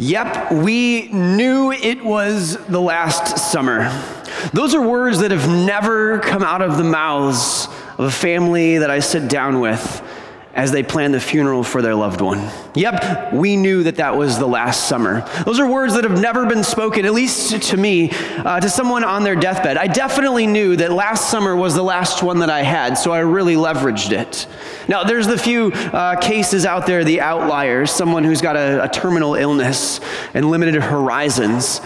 Yep, we knew it was the last summer. Those are words that have never come out of the mouths of a family that I sit down with as they plan the funeral for their loved one. Yep, we knew that that was the last summer. Those are words that have never been spoken, at least to me, uh, to someone on their deathbed. I definitely knew that last summer was the last one that I had, so I really leveraged it. Now, there's the few uh, cases out there, the outliers, someone who's got a, a terminal illness and limited horizons.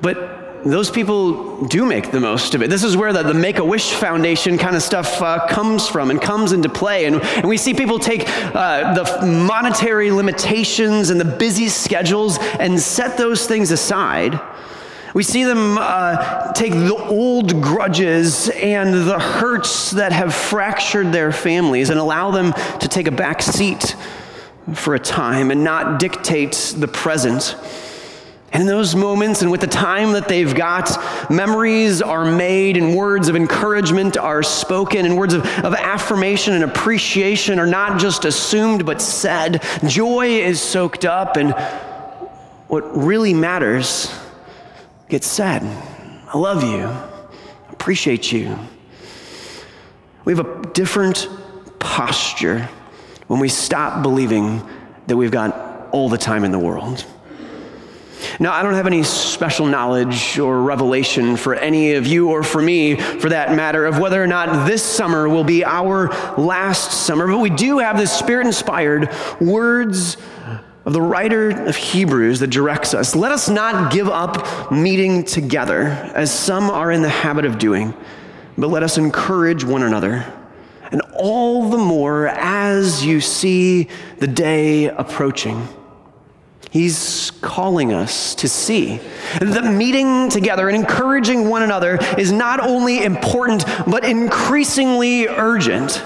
But those people do make the most of it. This is where the, the Make a Wish Foundation kind of stuff uh, comes from and comes into play. And, and we see people take uh, the monetary limitations and the busy schedules and set those things aside. We see them uh, take the old grudges and the hurts that have fractured their families and allow them to take a back seat for a time and not dictate the present. And in those moments and with the time that they've got, memories are made and words of encouragement are spoken and words of, of affirmation and appreciation are not just assumed but said. Joy is soaked up and what really matters gets said. I love you. Appreciate you. We have a different posture when we stop believing that we've got all the time in the world. Now, I don't have any special knowledge or revelation for any of you or for me, for that matter, of whether or not this summer will be our last summer, but we do have the spirit inspired words of the writer of Hebrews that directs us. Let us not give up meeting together, as some are in the habit of doing, but let us encourage one another. And all the more as you see the day approaching. He's calling us to see that meeting together and encouraging one another is not only important, but increasingly urgent.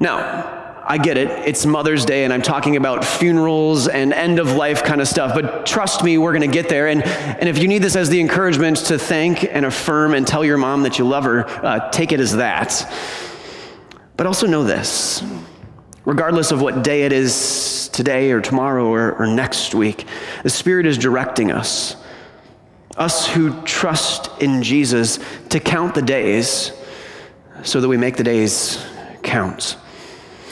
Now, I get it. It's Mother's Day, and I'm talking about funerals and end of life kind of stuff. But trust me, we're going to get there. And, and if you need this as the encouragement to thank and affirm and tell your mom that you love her, uh, take it as that. But also know this regardless of what day it is today or tomorrow or, or next week, the Spirit is directing us, us who trust in Jesus, to count the days so that we make the days count.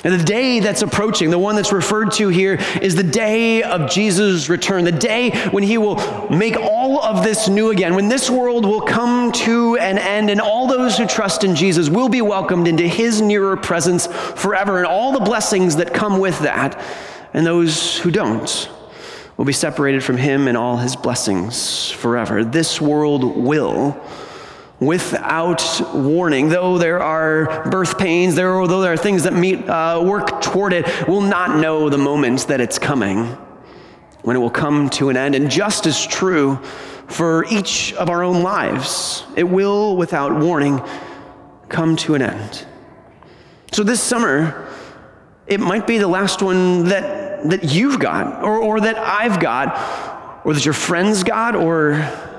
And the day that's approaching, the one that's referred to here, is the day of Jesus' return, the day when he will make all of this new again, when this world will come to an end, and all those who trust in Jesus will be welcomed into his nearer presence forever, and all the blessings that come with that, and those who don't will be separated from him and all his blessings forever. This world will without warning. Though there are birth pains, there, though there are things that meet, uh, work toward it, we'll not know the moment that it's coming, when it will come to an end. And just as true for each of our own lives, it will, without warning, come to an end. So this summer, it might be the last one that, that you've got, or, or that I've got, or that your friends got, or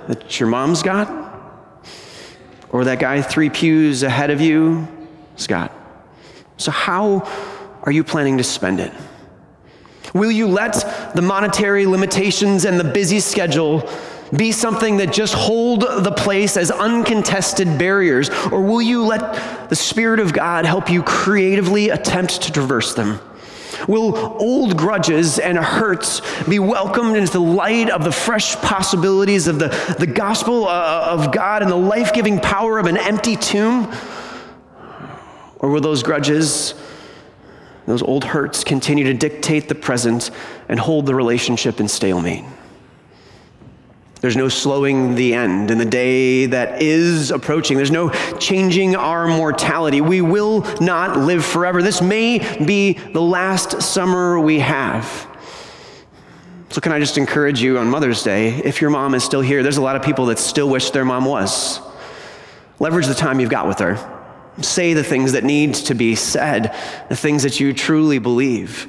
that your mom's got. Or that guy three pews ahead of you, Scott. So, how are you planning to spend it? Will you let the monetary limitations and the busy schedule be something that just hold the place as uncontested barriers? Or will you let the Spirit of God help you creatively attempt to traverse them? Will old grudges and hurts be welcomed into the light of the fresh possibilities of the, the gospel uh, of God and the life giving power of an empty tomb? Or will those grudges, those old hurts, continue to dictate the present and hold the relationship in stalemate? There's no slowing the end in the day that is approaching. There's no changing our mortality. We will not live forever. This may be the last summer we have. So, can I just encourage you on Mother's Day, if your mom is still here, there's a lot of people that still wish their mom was. Leverage the time you've got with her. Say the things that need to be said, the things that you truly believe.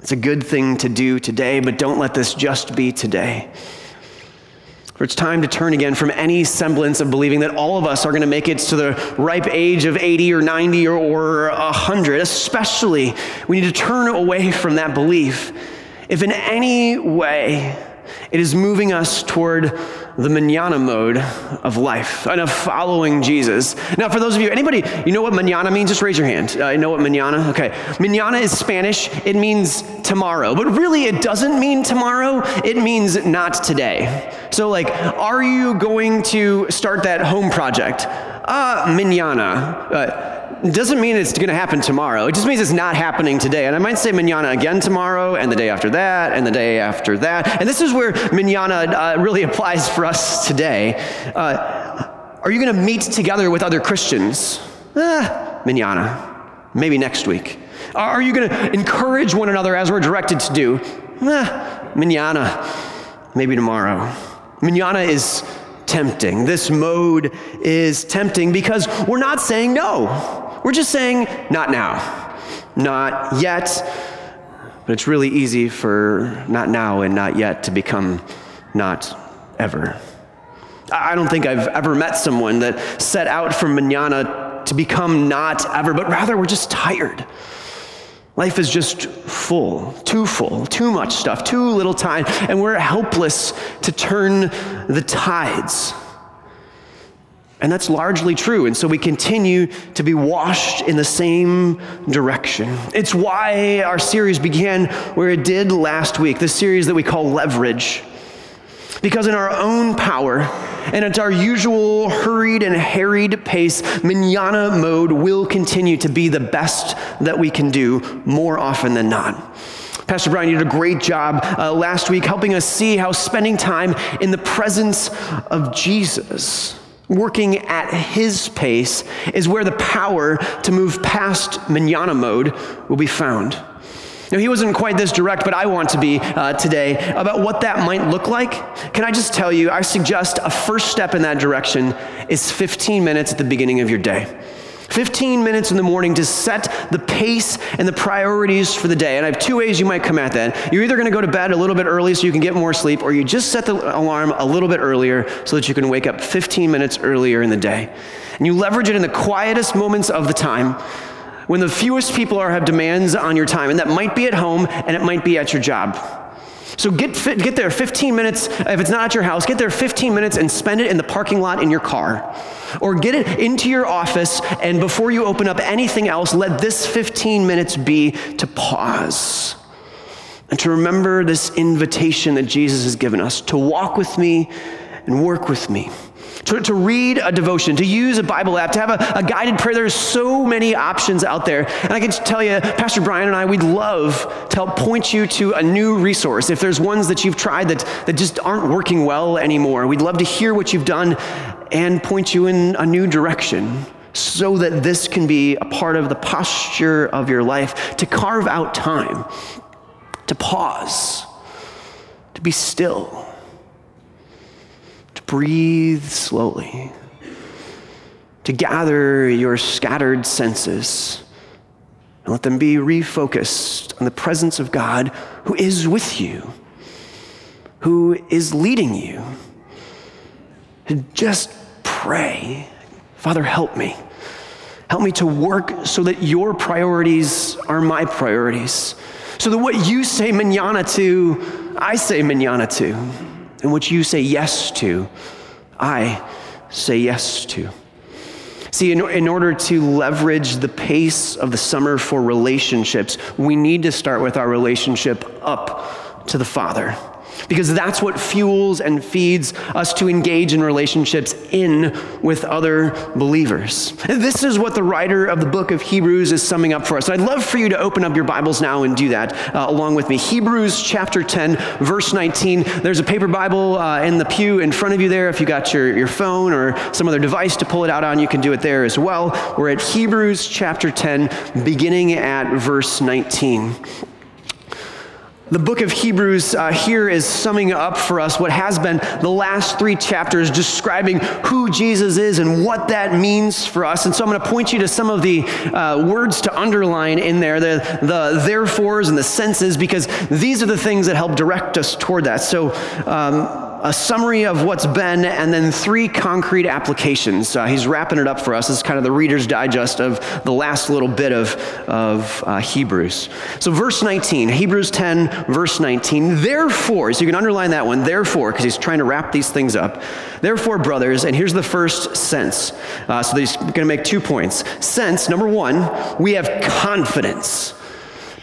It's a good thing to do today, but don't let this just be today. For it's time to turn again from any semblance of believing that all of us are going to make it to the ripe age of 80 or 90 or, or 100. Especially, we need to turn away from that belief if in any way it is moving us toward the manana mode of life and of following Jesus. Now, for those of you, anybody, you know what manana means? Just raise your hand. Uh, know what manana? Okay. Manana is Spanish. It means tomorrow. But really, it doesn't mean tomorrow. It means not today. So, like, are you going to start that home project? Uh, manana. Uh, doesn't mean it's going to happen tomorrow. It just means it's not happening today. And I might say manana again tomorrow, and the day after that, and the day after that. And this is where manana uh, really applies for us today. Uh, are you going to meet together with other Christians? Ah, manana. Maybe next week. Are you going to encourage one another as we're directed to do? Ah, manana. Maybe tomorrow. Manana is tempting. This mode is tempting because we're not saying no. We're just saying, not now, not yet. But it's really easy for not now and not yet to become not ever. I don't think I've ever met someone that set out from manana to become not ever, but rather we're just tired. Life is just full, too full, too much stuff, too little time, and we're helpless to turn the tides. And that's largely true. And so we continue to be washed in the same direction. It's why our series began where it did last week, the series that we call Leverage. Because in our own power and at our usual hurried and harried pace, manana mode will continue to be the best that we can do more often than not. Pastor Brian, you did a great job uh, last week helping us see how spending time in the presence of Jesus working at his pace is where the power to move past manana mode will be found. Now, he wasn't quite this direct, but I want to be uh, today about what that might look like. Can I just tell you, I suggest a first step in that direction is 15 minutes at the beginning of your day. 15 minutes in the morning to set the pace and the priorities for the day. And I have two ways you might come at that. You're either going to go to bed a little bit early so you can get more sleep, or you just set the alarm a little bit earlier so that you can wake up 15 minutes earlier in the day. And you leverage it in the quietest moments of the time when the fewest people are have demands on your time. And that might be at home and it might be at your job. So get, fit, get there 15 minutes. Uh, if it's not at your house, get there 15 minutes and spend it in the parking lot in your car. Or get it into your office, and before you open up anything else, let this 15 minutes be to pause and to remember this invitation that Jesus has given us to walk with me and work with me to, to read a devotion, to use a Bible app, to have a, a guided prayer. There's so many options out there. And I can tell you, Pastor Brian and I, we'd love to help point you to a new resource. If there's ones that you've tried that, that just aren't working well anymore, we'd love to hear what you've done and point you in a new direction so that this can be a part of the posture of your life, to carve out time, to pause, to be still breathe slowly, to gather your scattered senses and let them be refocused on the presence of God who is with you, who is leading you. Just pray, Father, help me. Help me to work so that your priorities are my priorities. So that what you say manana to, I say manana to and what you say yes to, I say yes to. See, in, in order to leverage the pace of the summer for relationships, we need to start with our relationship up to the Father because that's what fuels and feeds us to engage in relationships in with other believers. And this is what the writer of the book of Hebrews is summing up for us. I'd love for you to open up your Bibles now and do that uh, along with me. Hebrews chapter 10, verse 19. There's a paper Bible uh, in the pew in front of you there. If you got your, your phone or some other device to pull it out on, you can do it there as well. We're at Hebrews chapter 10, beginning at verse 19. The book of Hebrews uh, here is summing up for us what has been the last three chapters describing who Jesus is and what that means for us. And so I'm going to point you to some of the uh, words to underline in there, the, the therefores and the senses, because these are the things that help direct us toward that. So, um, a summary of what's been, and then three concrete applications. Uh, he's wrapping it up for us. Is kind of the Reader's Digest of the last little bit of, of uh, Hebrews. So, verse 19, Hebrews 10, verse 19. Therefore, so you can underline that one, therefore, because he's trying to wrap these things up. Therefore, brothers, and here's the first sense. Uh, so he's going to make two points. Sense, number one, we have confidence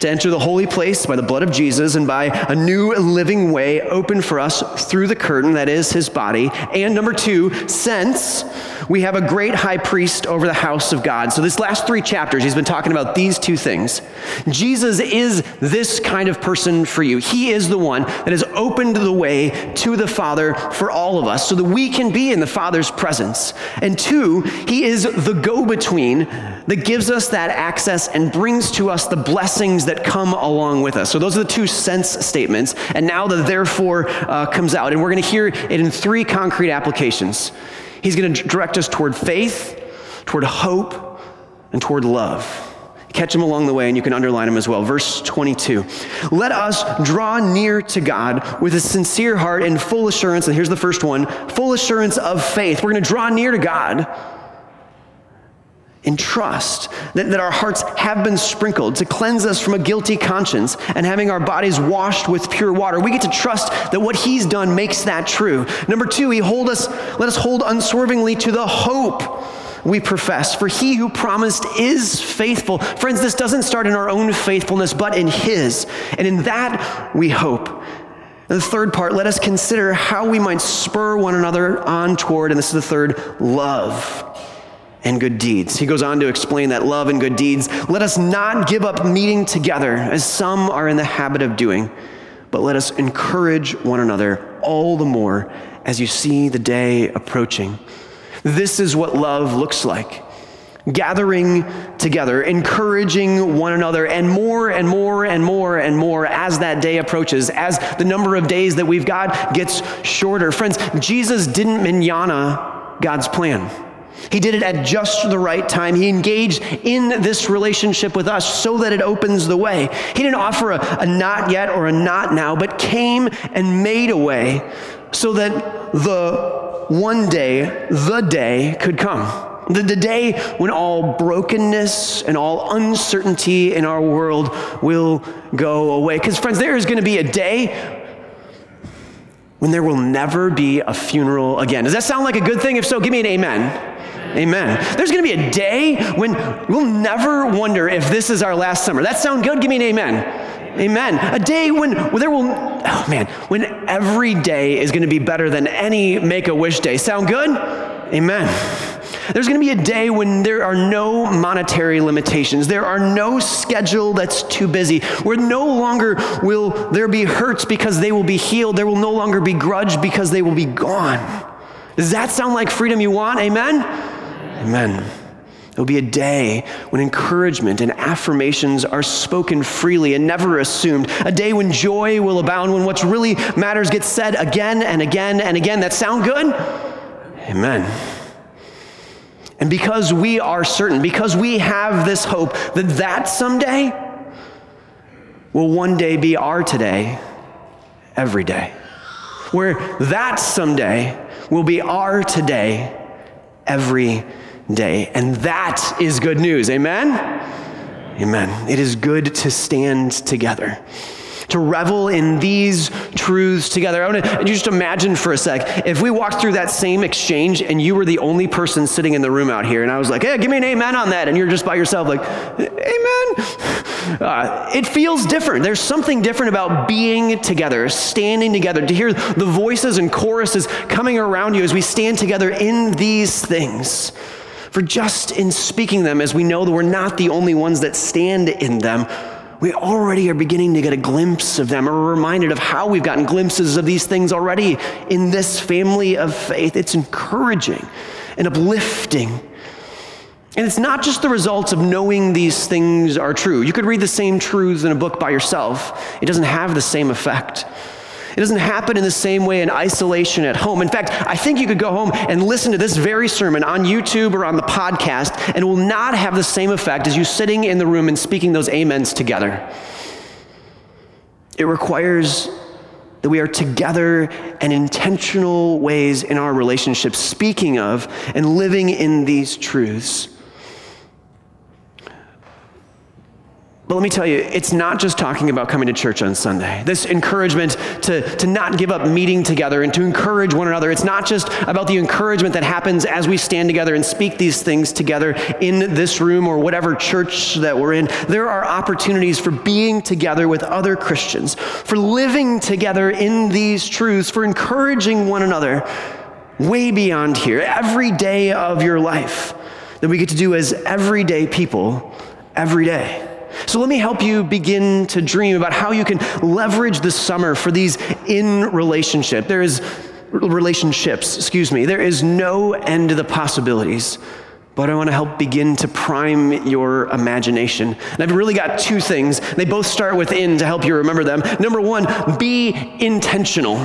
to enter the holy place by the blood of Jesus and by a new living way open for us through the curtain that is his body. And number two, since we have a great high priest over the house of God. So, this last three chapters, he's been talking about these two things. Jesus is this kind of person for you. He is the one that has opened the way to the Father for all of us so that we can be in the Father's presence. And two, he is the go between that gives us that access and brings to us the blessings that come along with us. So, those are the two sense statements. And now the therefore uh, comes out. And we're going to hear it in three concrete applications. He's going to direct us toward faith, toward hope, and toward love. Catch him along the way, and you can underline him as well. Verse 22 Let us draw near to God with a sincere heart and full assurance. And here's the first one full assurance of faith. We're going to draw near to God in trust that, that our hearts have been sprinkled to cleanse us from a guilty conscience and having our bodies washed with pure water. We get to trust that what He's done makes that true. Number two, He hold us, let us hold unswervingly to the hope we profess. For He who promised is faithful. Friends, this doesn't start in our own faithfulness, but in His. And in that we hope. And the third part, let us consider how we might spur one another on toward, and this is the third, love and good deeds. He goes on to explain that love and good deeds. Let us not give up meeting together as some are in the habit of doing, but let us encourage one another all the more as you see the day approaching. This is what love looks like gathering together, encouraging one another, and more and more and more and more as that day approaches, as the number of days that we've got gets shorter. Friends, Jesus didn't manana God's plan. He did it at just the right time. He engaged in this relationship with us so that it opens the way. He didn't offer a, a, not yet or a not now, but came and made a way so that the one day, the day could come. The, the day when all brokenness and all uncertainty in our world will go away. Because, friends, there is going to be a day when there will never be a funeral again. Does that sound like a good thing? If so, give me an amen. Amen. There's going to be a day when we'll never wonder if this is our last summer. That sound good? Give me an amen. Amen. A day when, there will, oh man, when every day is going to be better than any make a wish day. Sound good? Amen. There's going to be a day when there are no monetary limitations. There are no schedule that's too busy. Where no longer will there be hurts because they will be healed. There will no longer be grudge because they will be gone. Does that sound like freedom you want? Amen? Amen. There'll be a day when encouragement and affirmations are spoken freely and never assumed. A day when joy will abound, when what really matters gets said again and again and again. That sound good? Amen. And because we are certain, because we have this hope that that someday will one day be our today, every day. Where that someday will be our today, every day. And that is good news. Amen? Amen. It is good to stand together to revel in these truths together. I want to just imagine for a sec if we walked through that same exchange and you were the only person sitting in the room out here, and I was like, hey, give me an amen on that. And you're just by yourself, like, amen. Uh, it feels different. There's something different about being together, standing together, to hear the voices and choruses coming around you as we stand together in these things. For just in speaking them, as we know that we're not the only ones that stand in them, we already are beginning to get a glimpse of them, or reminded of how we've gotten glimpses of these things already in this family of faith. It's encouraging and uplifting. And it's not just the results of knowing these things are true. You could read the same truths in a book by yourself, it doesn't have the same effect. It doesn't happen in the same way in isolation at home. In fact, I think you could go home and listen to this very sermon on YouTube or on the podcast, and it will not have the same effect as you sitting in the room and speaking those amens together. It requires that we are together and intentional ways in our relationships, speaking of and living in these truths. But let me tell you, it's not just talking about coming to church on Sunday. This encouragement to, to not give up meeting together and to encourage one another, it's not just about the encouragement that happens as we stand together and speak these things together in this room or whatever church that we're in. There are opportunities for being together with other Christians, for living together in these truths, for encouraging one another way beyond here, every day of your life that we get to do as everyday people every day. So let me help you begin to dream about how you can leverage the summer for these in relationship. There is relationships, excuse me. There is no end to the possibilities. But I want to help begin to prime your imagination. And I've really got two things. They both start with in to help you remember them. Number one, be intentional.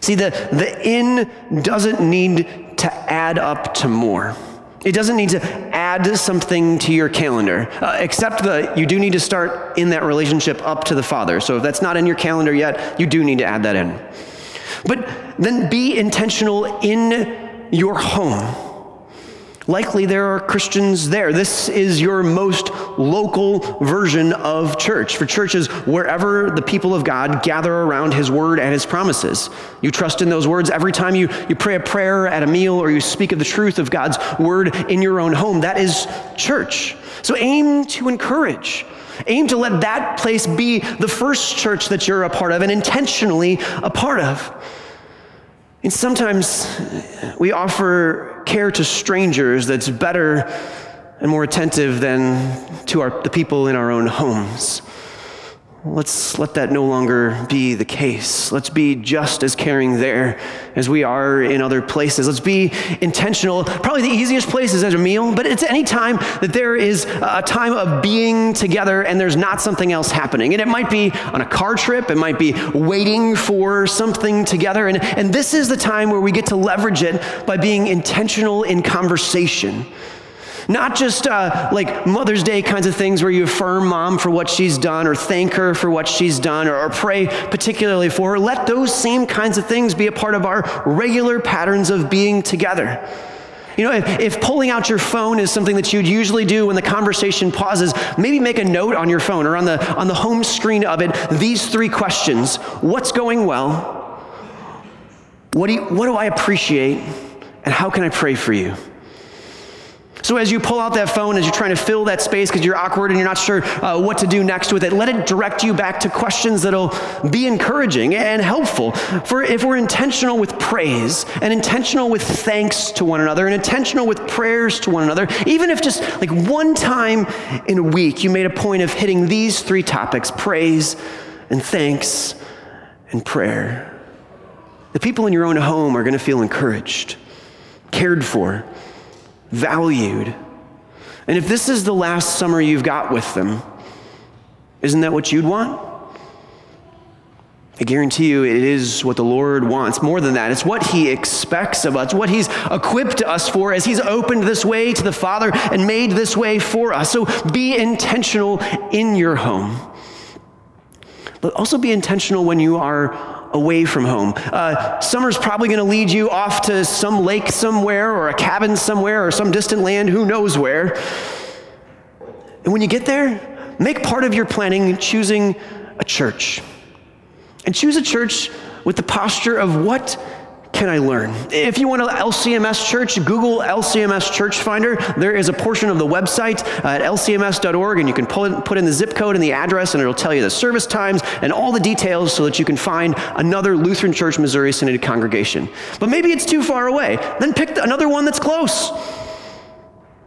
See, the, the in doesn't need to add up to more. It doesn't need to add something to your calendar, uh, except that you do need to start in that relationship up to the Father. So if that's not in your calendar yet, you do need to add that in. But then be intentional in your home Likely there are Christians there. This is your most local version of church. For churches, wherever the people of God gather around his word and his promises. You trust in those words every time you, you pray a prayer at a meal or you speak of the truth of God's word in your own home. That is church. So aim to encourage. Aim to let that place be the first church that you're a part of and intentionally a part of. And sometimes we offer care to strangers that's better and more attentive than to our, the people in our own homes. Let's let that no longer be the case. Let's be just as caring there as we are in other places. Let's be intentional. Probably the easiest place is at a meal, but it's any time that there is a time of being together and there's not something else happening. And it might be on a car trip, it might be waiting for something together. And, and this is the time where we get to leverage it by being intentional in conversation not just uh, like Mother's Day kinds of things where you affirm mom for what she's done or thank her for what she's done or, or pray particularly for her. Let those same kinds of things be a part of our regular patterns of being together. You know, if, if, pulling out your phone is something that you'd usually do when the conversation pauses, maybe make a note on your phone or on the, on the home screen of it these three questions What's going well? What do, you, what do I appreciate? And how can I pray for you? So, as you pull out that phone, as you're trying to fill that space because you're awkward and you're not sure uh, what to do next with it, let it direct you back to questions that'll be encouraging and helpful. For if we're intentional with praise and intentional with thanks to one another and intentional with prayers to one another, even if just like one time in a week you made a point of hitting these three topics praise and thanks and prayer, the people in your own home are going to feel encouraged, cared for valued. And if this is the last summer you've got with them, isn't that what you'd want? I guarantee you it is what the Lord wants. More than that, it's what He expects of us, what He's equipped us for as He's opened this way to the Father and made this way for us. So be intentional in your home. But also be intentional when you are away from home. Uh, summer's probably going to lead you off to some lake somewhere or a cabin somewhere or some distant land, who knows where. And when you get there, make part of your planning choosing a church. And choose a church with the posture of what can I learn? If you want an LCMS church, Google LCMS Church Finder. There is a portion of the website at lcms.org, and you can pull, put in the zip code and the address, and it'll tell you the service times and all the details so that you can find another Lutheran Church Missouri Synod congregation. But maybe it's too far away. Then pick another one that's close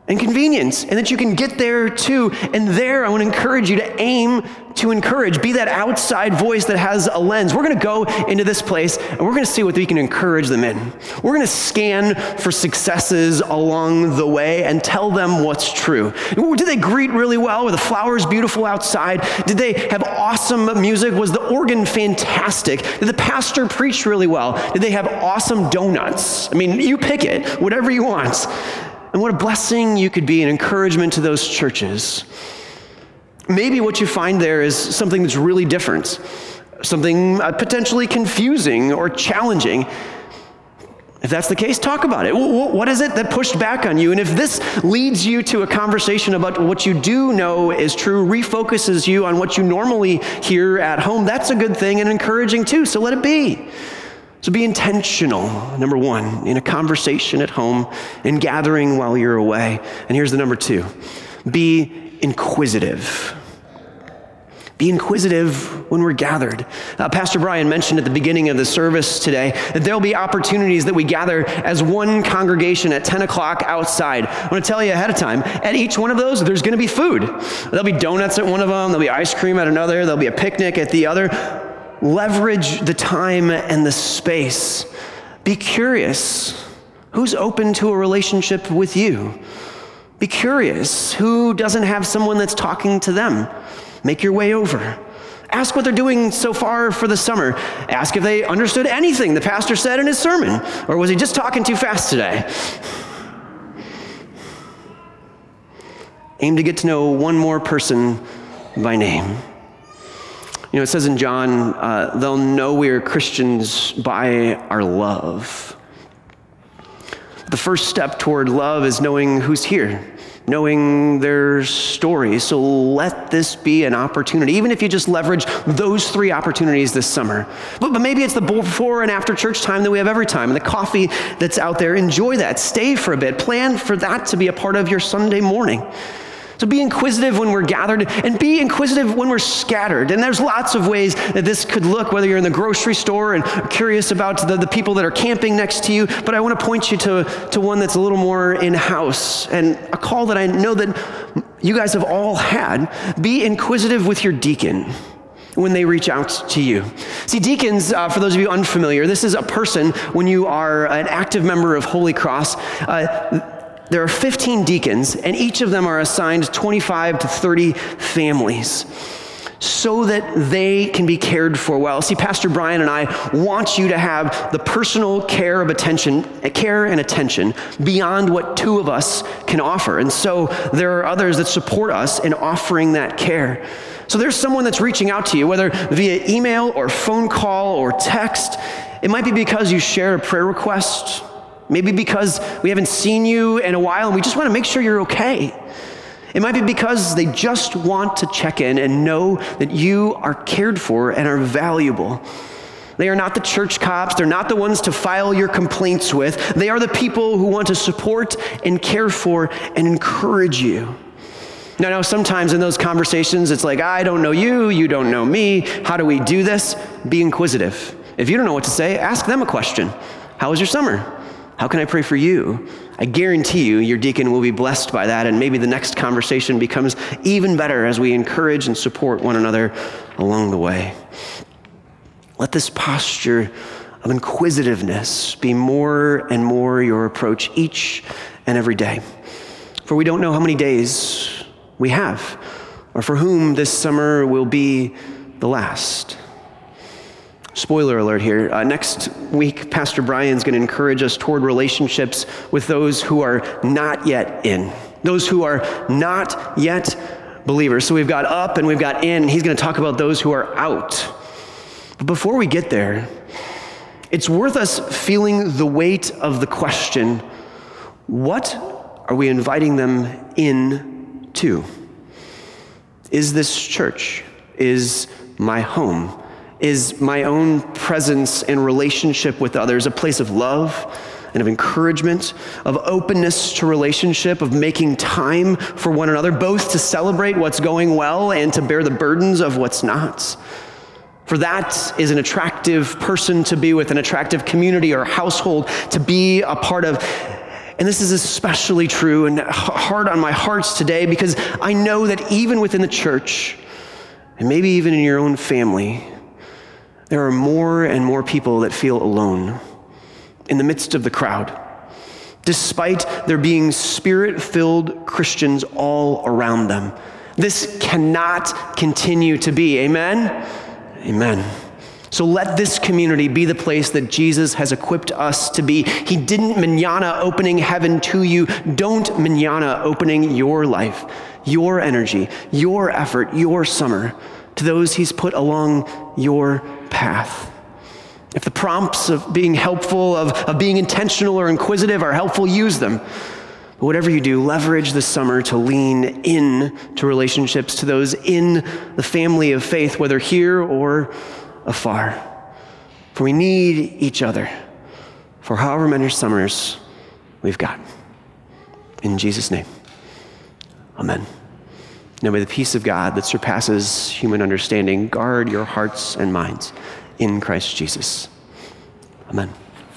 and convenience, and that you can get there too. And there, I want to encourage you to aim to encourage, be that outside voice that has a lens. We're going to go into this place and we're going to see what we can encourage them in. We're going to scan for successes along the way and tell them what's true. Did they greet really well? Were the flowers beautiful outside? Did they have awesome music? Was the organ fantastic? Did the pastor preach really well? Did they have awesome donuts? I mean, you pick it, whatever you want. And what a blessing you could be, an encouragement to those churches. Maybe what you find there is something that's really different. something uh, potentially confusing or challenging. If that's the case, talk about it. What is it that pushed back on you? And if this leads you to a conversation about what you do know is true, refocuses you on what you normally hear at home, that's a good thing and encouraging too. So let it be. So be intentional, number one, in a conversation at home and gathering while you're away. And here's the number two be inquisitive. Be inquisitive when we're gathered. Uh, Pastor Brian mentioned at the beginning of the service today that there'll be opportunities that we gather as one congregation at 10 o'clock outside. I want to tell you ahead of time, at each one of those, there's going to be food. There'll be donuts at one of them, there'll be ice cream at another, there'll be a picnic at the other. Leverage the time and the space. Be curious. Who's open to a relationship with you? Be curious. Who doesn't have someone that's talking to them? Make your way over. Ask what they're doing so far for the summer. Ask if they understood anything the pastor said in his sermon, or was he just talking too fast today? Aim to get to know one more person by name. You know, it says in John, uh, they'll know we are Christians by our love. The first step toward love is knowing who's here knowing their story. So let this be an opportunity, even if you just leverage those three opportunities this summer. But, but maybe it's the before and after church time that we have every time, and the coffee that's out there. Enjoy that. Stay for a bit. Plan for that to be a part of your Sunday morning. So be inquisitive when we're gathered and be inquisitive when we're scattered. And there's lots of ways that this could look, whether you're in the grocery store and curious about the, the people that are camping next to you. But I want to point you to, to one that's a little more in house and a call that I know that you guys have all had. Be inquisitive with your deacon when they reach out to you. See, deacons, uh, for those of you unfamiliar, this is a person when you are an active member of Holy Cross. Uh, there are 15 deacons, and each of them are assigned 25 to 30 families so that they can be cared for well. See, Pastor Brian and I want you to have the personal care of attention, care and attention beyond what two of us can offer. And so there are others that support us in offering that care. So there's someone that's reaching out to you, whether via email or phone call or text. It might be because you share a prayer request Maybe because we haven't seen you in a while and we just want to make sure you're okay. It might be because they just want to check in and know that you are cared for and are valuable. They are not the church cops. They're not the ones to file your complaints with. They are the people who want to support and care for and encourage you. Now, now, sometimes in those conversations, it's like, I don't know you, you don't know me. How do we do this? Be inquisitive. If you don't know what to say, ask them a question How was your summer? How can I pray for you? I guarantee you, your deacon will be blessed by that, and maybe the next conversation becomes even better as we encourage and support one another along the way. Let this posture of inquisitiveness be more and more your approach each and every day. For we don't know how many days we have, or for whom this summer will be the last. Spoiler alert here. Uh, next week, Pastor Brian's going to encourage us toward relationships with those who are not yet in, those who are not yet believers. So we've got up and we've got in. He's going to talk about those who are out. But before we get there, it's worth us feeling the weight of the question what are we inviting them in to? Is this church? Is my home? Is my own presence and relationship with others, a place of love and of encouragement, of openness to relationship, of making time for one another, both to celebrate what's going well and to bear the burdens of what's not. For that is an attractive person to be with, an attractive community or household to be a part of. And this is especially true and hard on my hearts today because I know that even within the church, and maybe even in your own family, there are more and more people that feel alone in the midst of the crowd, despite there being spirit filled Christians all around them. This cannot continue to be. Amen? Amen. So let this community be the place that Jesus has equipped us to be. He didn't manana opening heaven to you. Don't manana opening your life, your energy, your effort, your summer to those he's put along your path. If the prompts of being helpful, of, of being intentional or inquisitive are helpful, use them. But whatever you do, leverage the summer to lean in to relationships to those in the family of faith, whether here or afar. For we need each other for however many summers we've got. In Jesus' name, amen. Now may the peace of God that surpasses human understanding guard your hearts and minds in Christ Jesus. Amen.